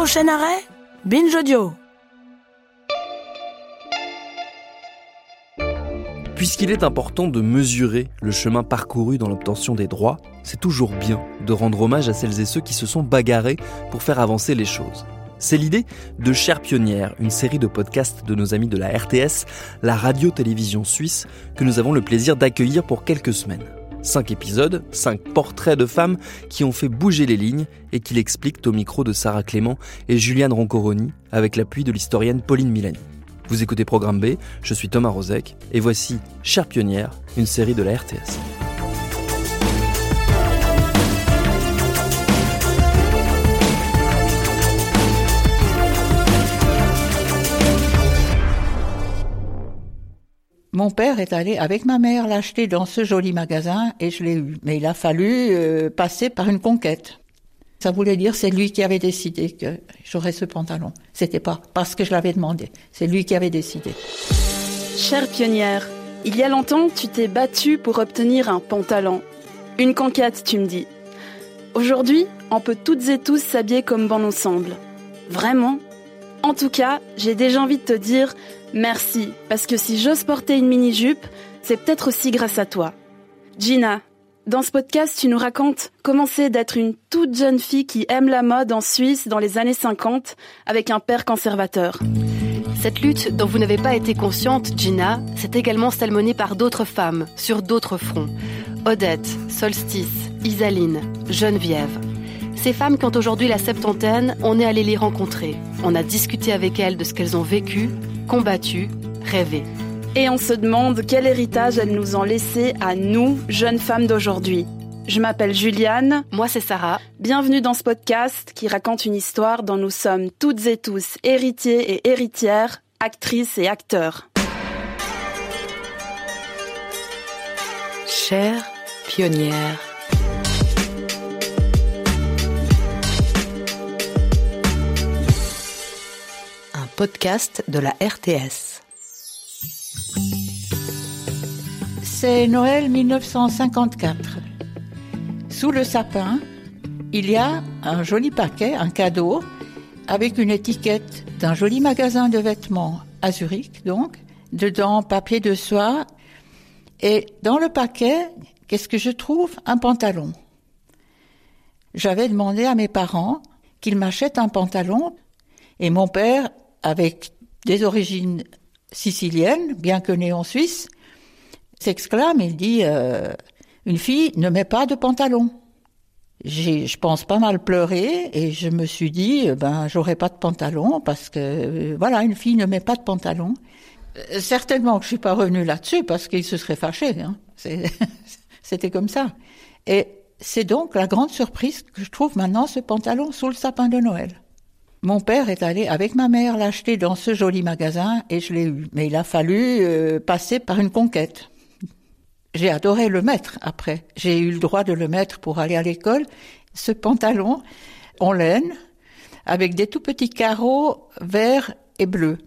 Prochain arrêt Binge Audio. Puisqu'il est important de mesurer le chemin parcouru dans l'obtention des droits, c'est toujours bien de rendre hommage à celles et ceux qui se sont bagarrés pour faire avancer les choses. C'est l'idée de Cher Pionnière, une série de podcasts de nos amis de la RTS, la radio-télévision suisse, que nous avons le plaisir d'accueillir pour quelques semaines. Cinq épisodes, cinq portraits de femmes qui ont fait bouger les lignes et qui l'expliquent au micro de Sarah Clément et Juliane Roncoroni avec l'appui de l'historienne Pauline Milani. Vous écoutez Programme B, je suis Thomas Rozek et voici Cher Pionnière, une série de la RTS. Mon père est allé avec ma mère l'acheter dans ce joli magasin et je l'ai eu. Mais il a fallu euh, passer par une conquête. Ça voulait dire c'est lui qui avait décidé que j'aurais ce pantalon. C'était pas parce que je l'avais demandé. C'est lui qui avait décidé. Chère pionnière, il y a longtemps, tu t'es battue pour obtenir un pantalon. Une conquête, tu me dis. Aujourd'hui, on peut toutes et tous s'habiller comme bon ensemble. Vraiment En tout cas, j'ai déjà envie de te dire merci, parce que si j'ose porter une mini-jupe, c'est peut-être aussi grâce à toi. Gina, dans ce podcast, tu nous racontes comment c'est d'être une toute jeune fille qui aime la mode en Suisse dans les années 50 avec un père conservateur. Cette lutte dont vous n'avez pas été consciente, Gina, c'est également celle menée par d'autres femmes sur d'autres fronts. Odette, Solstice, Isaline, Geneviève. Ces femmes qui ont aujourd'hui la septantaine, on est allé les rencontrer. On a discuté avec elles de ce qu'elles ont vécu, combattu, rêvé. Et on se demande quel héritage elles nous ont laissé à nous, jeunes femmes d'aujourd'hui. Je m'appelle Juliane. Moi, c'est Sarah. Bienvenue dans ce podcast qui raconte une histoire dont nous sommes toutes et tous héritiers et héritières, actrices et acteurs. Chère pionnière. Podcast de la RTS. C'est Noël 1954. Sous le sapin, il y a un joli paquet, un cadeau, avec une étiquette d'un joli magasin de vêtements à Zurich, donc, dedans papier de soie. Et dans le paquet, qu'est-ce que je trouve? Un pantalon. J'avais demandé à mes parents qu'ils m'achètent un pantalon, et mon père, avec des origines siciliennes, bien que né en Suisse, s'exclame, il dit euh, Une fille ne met pas de pantalon. J'ai, je pense, pas mal pleuré et je me suis dit euh, Ben, j'aurai pas de pantalon parce que, euh, voilà, une fille ne met pas de pantalon. Euh, certainement que je suis pas revenue là-dessus parce qu'il se serait fâché. Hein. C'est, c'était comme ça. Et c'est donc la grande surprise que je trouve maintenant ce pantalon sous le sapin de Noël. Mon père est allé avec ma mère l'acheter dans ce joli magasin et je l'ai eu. Mais il a fallu euh, passer par une conquête. J'ai adoré le mettre après. J'ai eu le droit de le mettre pour aller à l'école. Ce pantalon en laine avec des tout petits carreaux verts et bleus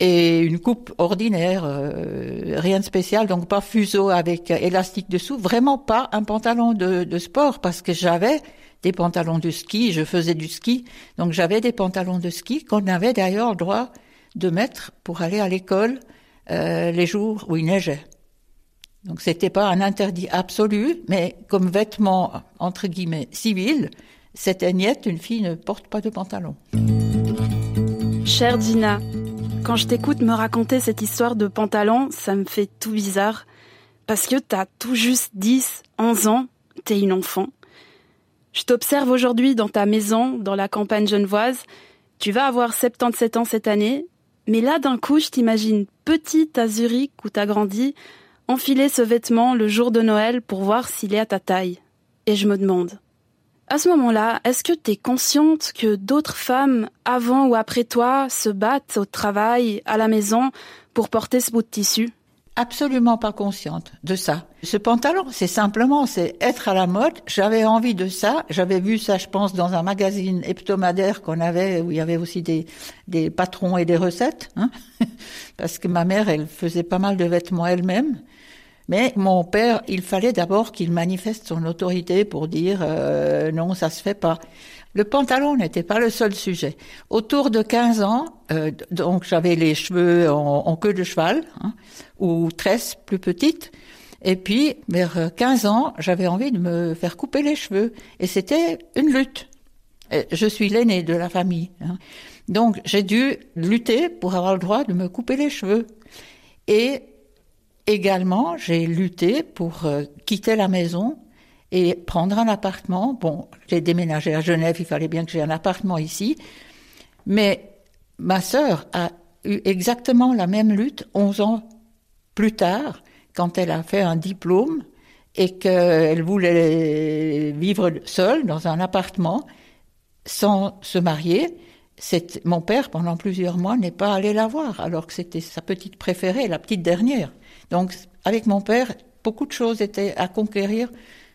et une coupe ordinaire, euh, rien de spécial, donc pas fuseau avec élastique dessous, vraiment pas un pantalon de, de sport parce que j'avais des pantalons de ski, je faisais du ski, donc j'avais des pantalons de ski qu'on avait d'ailleurs le droit de mettre pour aller à l'école euh, les jours où il neigeait. Donc c'était pas un interdit absolu, mais comme vêtement entre guillemets civil, c'était niette, une fille ne porte pas de pantalon. Chère Gina, quand je t'écoute me raconter cette histoire de pantalon, ça me fait tout bizarre. Parce que t'as tout juste 10, 11 ans, t'es une enfant. Je t'observe aujourd'hui dans ta maison, dans la campagne genevoise. Tu vas avoir 77 ans cette année. Mais là, d'un coup, je t'imagine petite à Zurich où t'as grandi, enfiler ce vêtement le jour de Noël pour voir s'il est à ta taille. Et je me demande, à ce moment-là, est-ce que tu es consciente que d'autres femmes, avant ou après toi, se battent au travail, à la maison, pour porter ce bout de tissu? Absolument pas consciente de ça. Ce pantalon, c'est simplement, c'est être à la mode. J'avais envie de ça. J'avais vu ça, je pense, dans un magazine hebdomadaire qu'on avait, où il y avait aussi des, des patrons et des recettes. Hein Parce que ma mère, elle faisait pas mal de vêtements elle-même. Mais mon père, il fallait d'abord qu'il manifeste son autorité pour dire euh, non, ça se fait pas. Le pantalon n'était pas le seul sujet. Autour de 15 ans, euh, donc j'avais les cheveux en, queue de cheval hein, ou tresses plus petites. Et puis, vers 15 ans, j'avais envie de me faire couper les cheveux. Et c'était une lutte. je suis l'aîné de la famille. Hein. Donc, j'ai dû lutter pour avoir le droit de me couper les cheveux. Et Également, j'ai lutté pour euh, quitter la maison et prendre un appartement. Bon, j'ai déménagé à Genève, il fallait bien que j'ai un appartement ici. Mais ma sœur a eu exactement la même lutte 11 ans plus tard, quand elle a fait un diplôme et qu'elle voulait vivre seule dans un appartement sans se marier. Mon père, pendant plusieurs mois, n'est pas allé la voir, alors que c'était sa petite préférée, la petite dernière. Donc, avec mon père, beaucoup de choses étaient à conquérir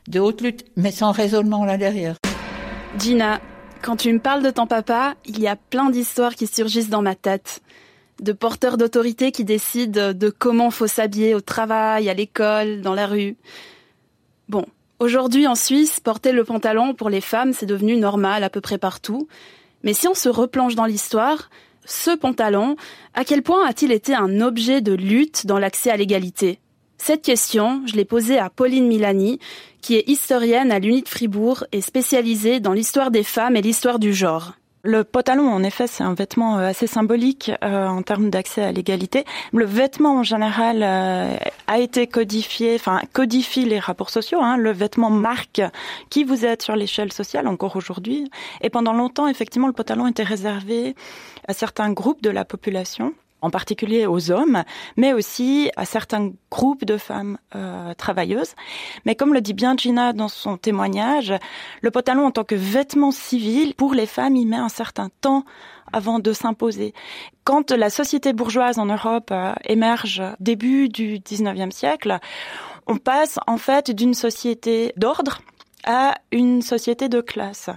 de haute lutte, mais sans raisonnement là derrière. Gina, quand tu me parles de ton papa, il y a plein d'histoires qui surgissent dans ma tête. De porteurs d'autorité qui décident de comment faut s'habiller au travail, à l'école, dans la rue. Bon, aujourd'hui en Suisse, porter le pantalon pour les femmes, c'est devenu normal à peu près partout. Mais si on se replonge dans l'histoire, ce pantalon, à quel point a-t-il été un objet de lutte dans l'accès à l'égalité? Cette question, je l'ai posée à Pauline Milani, qui est historienne à l'Uni de Fribourg et spécialisée dans l'histoire des femmes et l'histoire du genre. Le pantalon, en effet, c'est un vêtement euh, assez symbolique euh, en termes d'accès à l'égalité. Le vêtement, en général, euh, a été codifié, enfin, codifie les rapports sociaux. Hein. Le vêtement marque qui vous êtes sur l'échelle sociale, encore aujourd'hui. Et pendant longtemps, effectivement, le pantalon était réservé à certains groupes de la population en particulier aux hommes, mais aussi à certains groupes de femmes euh, travailleuses. Mais comme le dit bien Gina dans son témoignage, le pantalon en tant que vêtement civil, pour les femmes, il met un certain temps avant de s'imposer. Quand la société bourgeoise en Europe euh, émerge début du 19e siècle, on passe en fait d'une société d'ordre à une société de classe.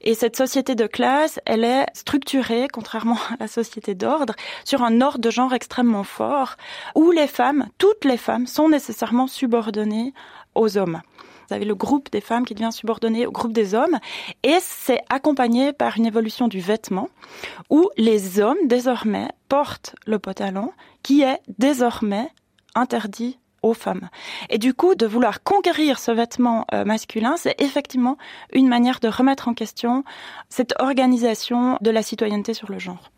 Et cette société de classe, elle est structurée, contrairement à la société d'ordre, sur un ordre de genre extrêmement fort, où les femmes, toutes les femmes, sont nécessairement subordonnées aux hommes. Vous avez le groupe des femmes qui devient subordonné au groupe des hommes, et c'est accompagné par une évolution du vêtement, où les hommes, désormais, portent le pantalon, qui est désormais interdit femmes. Et du coup, de vouloir conquérir ce vêtement euh, masculin, c'est effectivement une manière de remettre en question cette organisation de la citoyenneté sur le genre.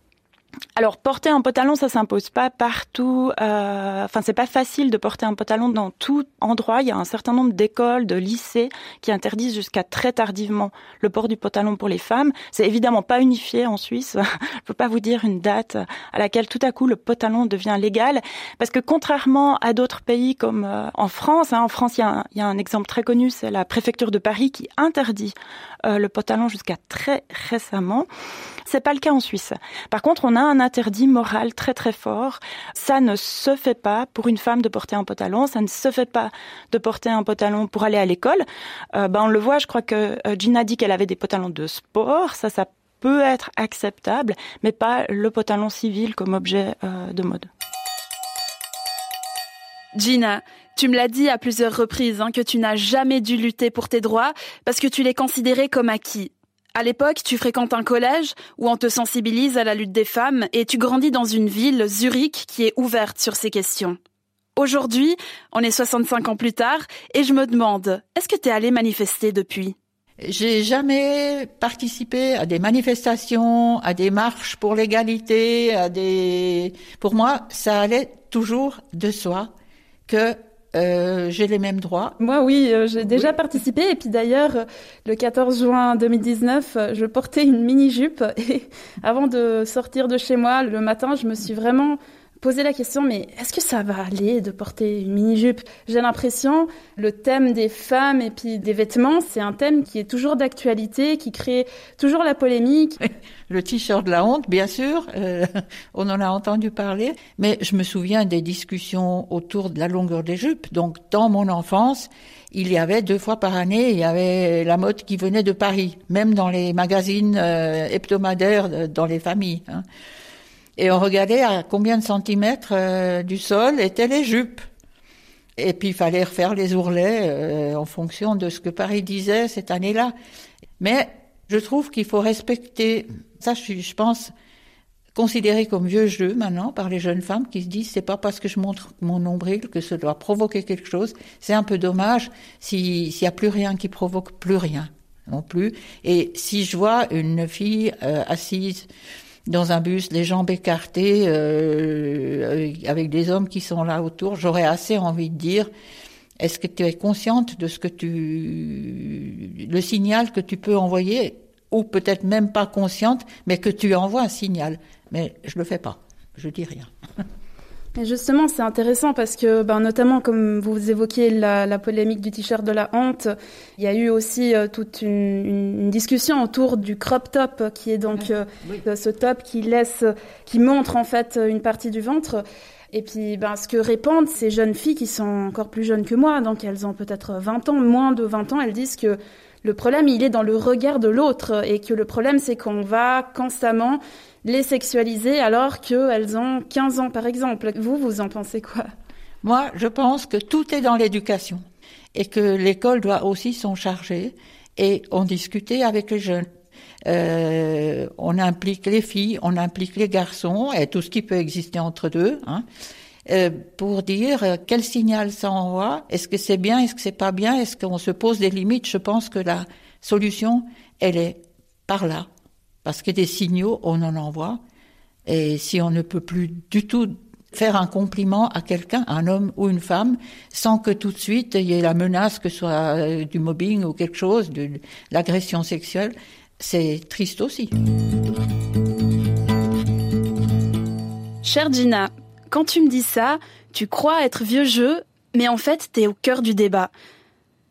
Alors porter un pantalon, ça s'impose pas partout. Euh, enfin, c'est pas facile de porter un pantalon dans tout endroit. Il y a un certain nombre d'écoles, de lycées qui interdisent jusqu'à très tardivement le port du pantalon pour les femmes. C'est évidemment pas unifié en Suisse. Je peux pas vous dire une date à laquelle tout à coup le pantalon devient légal, parce que contrairement à d'autres pays comme euh, en France, hein, en France il y, a un, exemple très connu, c'est la préfecture de Paris qui interdit euh, le pantalon jusqu'à très récemment. C'est pas le cas en Suisse. Par contre, on a un interdit moral très très fort. Ça ne se fait pas pour une femme de porter un pantalon. Ça ne se fait pas de porter un pantalon pour aller à l'école. Euh, ben on le voit. Je crois que euh, Gina dit qu'elle avait des pantalons de sport. Ça, ça peut être acceptable, mais pas le pantalon civil comme objet euh, de mode. Gina, tu me l'as dit à plusieurs reprises hein, que tu n'as jamais dû lutter pour tes droits parce que tu les considérais comme acquis. À l'époque, tu fréquentes un collège où on te sensibilise à la lutte des femmes et tu grandis dans une ville, Zurich, qui est ouverte sur ces questions. Aujourd'hui, on est 65 ans plus tard et je me demande, est-ce que tu es allé manifester depuis? J'ai jamais participé à des manifestations, à des marches pour l'égalité, à des. Pour moi, ça allait toujours de soi que euh, j'ai les mêmes droits. Moi, oui, euh, j'ai déjà participé. Et puis d'ailleurs, le 14 juin 2019, je portais une mini-jupe. Et avant de sortir de chez moi le matin, je me suis vraiment posé la question, mais est-ce que ça va aller de porter une mini-jupe? J'ai l'impression, le thème des femmes et puis des vêtements, c'est un thème qui est toujours d'actualité, qui crée toujours la polémique. Le t-shirt de la honte, bien sûr, euh, on en a entendu parler, mais je me souviens des discussions autour de la longueur des jupes. Donc, dans mon enfance, il y avait deux fois par année, il y avait la mode qui venait de Paris, même dans les magazines euh, hebdomadaires dans les familles. Hein. Et on regardait à combien de centimètres euh, du sol étaient les jupes. Et puis il fallait refaire les ourlets euh, en fonction de ce que Paris disait cette année-là. Mais je trouve qu'il faut respecter, ça je, je pense, considéré comme vieux jeu maintenant par les jeunes femmes qui se disent c'est pas parce que je montre mon nombril que ça doit provoquer quelque chose. C'est un peu dommage s'il n'y a plus rien qui provoque plus rien non plus. Et si je vois une fille euh, assise dans un bus, les jambes écartées, euh, avec des hommes qui sont là autour, j'aurais assez envie de dire, est-ce que tu es consciente de ce que tu, le signal que tu peux envoyer, ou peut-être même pas consciente, mais que tu envoies un signal? Mais je le fais pas, je dis rien. Et justement, c'est intéressant parce que, ben, notamment comme vous évoquiez la, la polémique du t-shirt de la honte, il y a eu aussi euh, toute une, une, discussion autour du crop top, qui est donc euh, ce top qui laisse, qui montre en fait une partie du ventre. Et puis, ben, ce que répondent ces jeunes filles qui sont encore plus jeunes que moi, donc elles ont peut-être 20 ans, moins de 20 ans, elles disent que le problème, il est dans le regard de l'autre et que le problème, c'est qu'on va constamment les sexualiser alors qu'elles ont 15 ans, par exemple. Vous, vous en pensez quoi? Moi, je pense que tout est dans l'éducation et que l'école doit aussi s'en charger et en discuter avec les jeunes. Euh, on implique les filles, on implique les garçons et tout ce qui peut exister entre deux, hein, pour dire euh, quel signal ça envoie? Est-ce que c'est bien, est-ce que c'est pas bien, est-ce qu'on se pose des limites? Je pense que la solution, elle est par là. Parce que des signaux, on en envoie. Et si on ne peut plus du tout faire un compliment à quelqu'un, un homme ou une femme, sans que tout de suite il y ait la menace que ce soit euh, du mobbing ou quelque chose, de l'agression sexuelle, c'est triste aussi. Chère Gina, quand tu me dis ça, tu crois être vieux jeu, mais en fait, t'es au cœur du débat.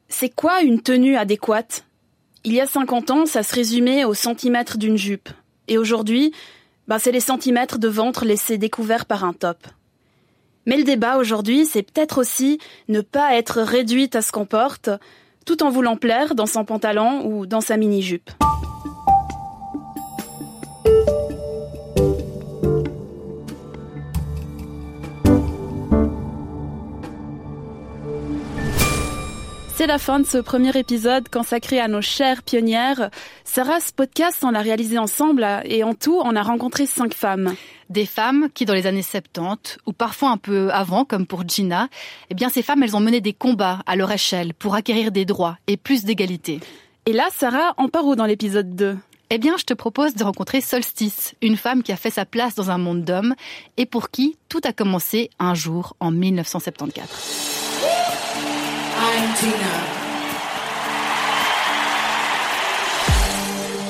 C'est quoi une tenue adéquate? Il y a 50 ans, ça se résumait au centimètre d'une jupe. Et aujourd'hui, bah, c'est les centimètres de ventre laissés découverts par un top. Mais le débat aujourd'hui, c'est peut-être aussi ne pas être réduite à ce qu'on porte, tout en voulant plaire dans son pantalon ou dans sa mini-jupe. C'est la fin de ce premier épisode consacré à nos chères pionnières. Sarah, ce podcast, on l'a réalisé ensemble et en tout, on a rencontré cinq femmes. Des femmes qui, dans les années 70, ou parfois un peu avant, comme pour Gina, eh bien, ces femmes, elles ont mené des combats à leur échelle pour acquérir des droits et plus d'égalité. Et là, Sarah, on part où dans l'épisode 2 eh bien, je te propose de rencontrer Solstice, une femme qui a fait sa place dans un monde d'hommes et pour qui tout a commencé un jour en 1974.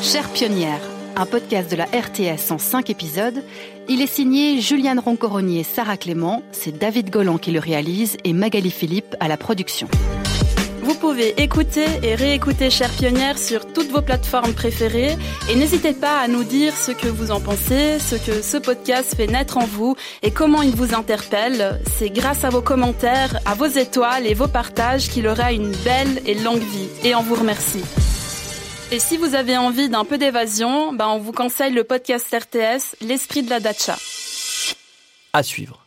Chère pionnière, un podcast de la RTS en cinq épisodes. Il est signé Juliane Roncoronier et Sarah Clément. C'est David Golan qui le réalise et Magali Philippe à la production. Vous pouvez écouter et réécouter Chère Pionnière sur toutes vos plateformes préférées et n'hésitez pas à nous dire ce que vous en pensez, ce que ce podcast fait naître en vous et comment il vous interpelle. C'est grâce à vos commentaires, à vos étoiles et vos partages qu'il aura une belle et longue vie et on vous remercie. Et si vous avez envie d'un peu d'évasion, ben on vous conseille le podcast RTS L'esprit de la Dacha. À suivre.